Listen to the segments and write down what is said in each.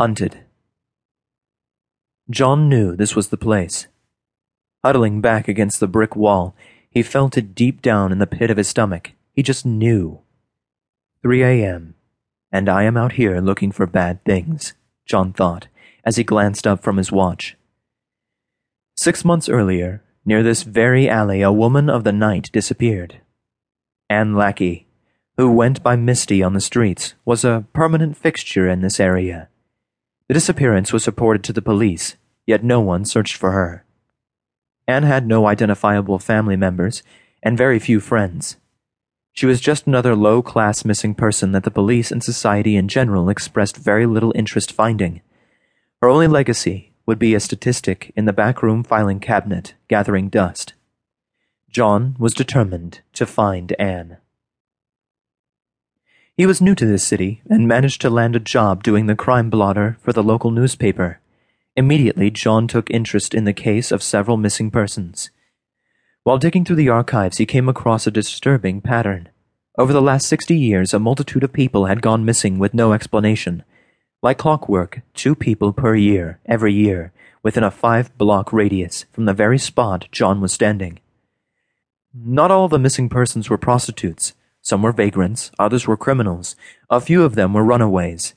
Hunted. John knew this was the place. Huddling back against the brick wall, he felt it deep down in the pit of his stomach. He just knew. 3 a.m., and I am out here looking for bad things, John thought as he glanced up from his watch. Six months earlier, near this very alley, a woman of the night disappeared. Anne Lackey, who went by Misty on the streets, was a permanent fixture in this area. The disappearance was reported to the police, yet no one searched for her. Anne had no identifiable family members and very few friends. She was just another low class missing person that the police and society in general expressed very little interest finding. Her only legacy would be a statistic in the backroom filing cabinet gathering dust. John was determined to find Anne. He was new to this city and managed to land a job doing the crime blotter for the local newspaper. Immediately, John took interest in the case of several missing persons. While digging through the archives, he came across a disturbing pattern. Over the last sixty years, a multitude of people had gone missing with no explanation. Like clockwork, two people per year, every year, within a five block radius from the very spot John was standing. Not all the missing persons were prostitutes. Some were vagrants, others were criminals, a few of them were runaways.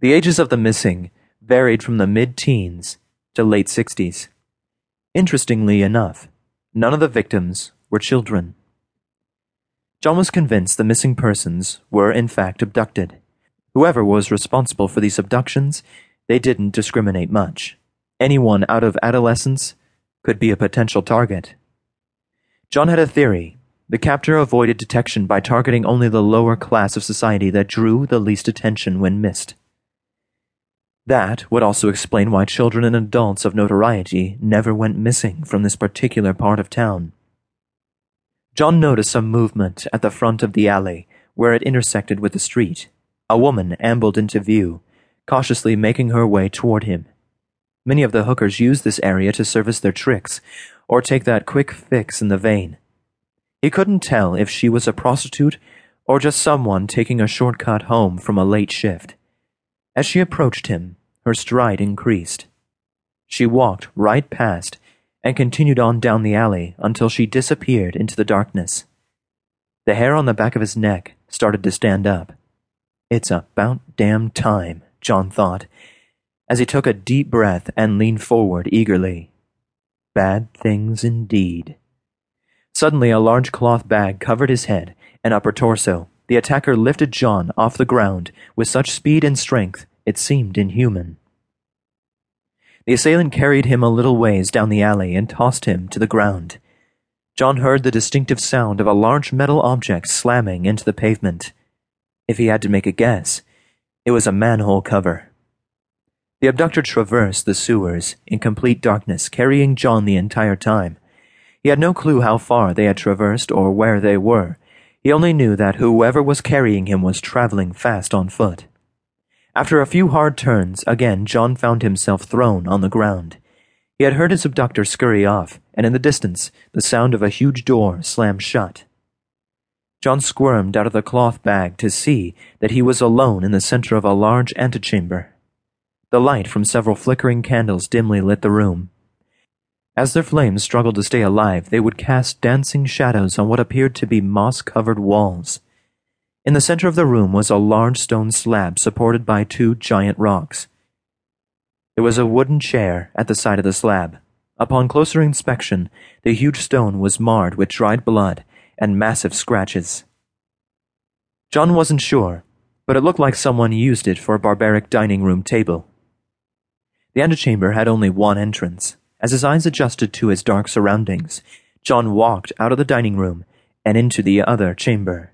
The ages of the missing varied from the mid teens to late sixties. Interestingly enough, none of the victims were children. John was convinced the missing persons were in fact abducted. Whoever was responsible for these abductions, they didn't discriminate much. Anyone out of adolescence could be a potential target. John had a theory. The captor avoided detection by targeting only the lower class of society that drew the least attention when missed. That would also explain why children and adults of notoriety never went missing from this particular part of town. John noticed some movement at the front of the alley where it intersected with the street. A woman ambled into view, cautiously making her way toward him. Many of the hookers use this area to service their tricks, or take that quick fix in the vein. He couldn't tell if she was a prostitute or just someone taking a shortcut home from a late shift. As she approached him, her stride increased. She walked right past and continued on down the alley until she disappeared into the darkness. The hair on the back of his neck started to stand up. It's about damn time, John thought, as he took a deep breath and leaned forward eagerly. Bad things indeed. Suddenly, a large cloth bag covered his head and upper torso. The attacker lifted John off the ground with such speed and strength it seemed inhuman. The assailant carried him a little ways down the alley and tossed him to the ground. John heard the distinctive sound of a large metal object slamming into the pavement. If he had to make a guess, it was a manhole cover. The abductor traversed the sewers in complete darkness, carrying John the entire time. He had no clue how far they had traversed or where they were. He only knew that whoever was carrying him was traveling fast on foot. After a few hard turns, again John found himself thrown on the ground. He had heard his abductor scurry off, and in the distance, the sound of a huge door slam shut. John squirmed out of the cloth bag to see that he was alone in the center of a large antechamber. The light from several flickering candles dimly lit the room. As their flames struggled to stay alive, they would cast dancing shadows on what appeared to be moss covered walls. In the center of the room was a large stone slab supported by two giant rocks. There was a wooden chair at the side of the slab. Upon closer inspection, the huge stone was marred with dried blood and massive scratches. John wasn't sure, but it looked like someone used it for a barbaric dining room table. The antechamber had only one entrance. As his eyes adjusted to his dark surroundings, John walked out of the dining room and into the other chamber.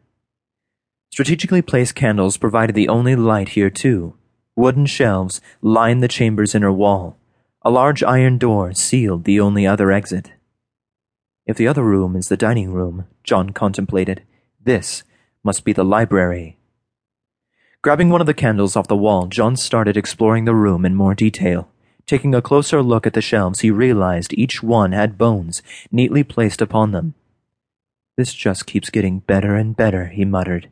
Strategically placed candles provided the only light here, too. Wooden shelves lined the chamber's inner wall. A large iron door sealed the only other exit. If the other room is the dining room, John contemplated, this must be the library. Grabbing one of the candles off the wall, John started exploring the room in more detail. Taking a closer look at the shelves, he realized each one had bones neatly placed upon them. This just keeps getting better and better, he muttered,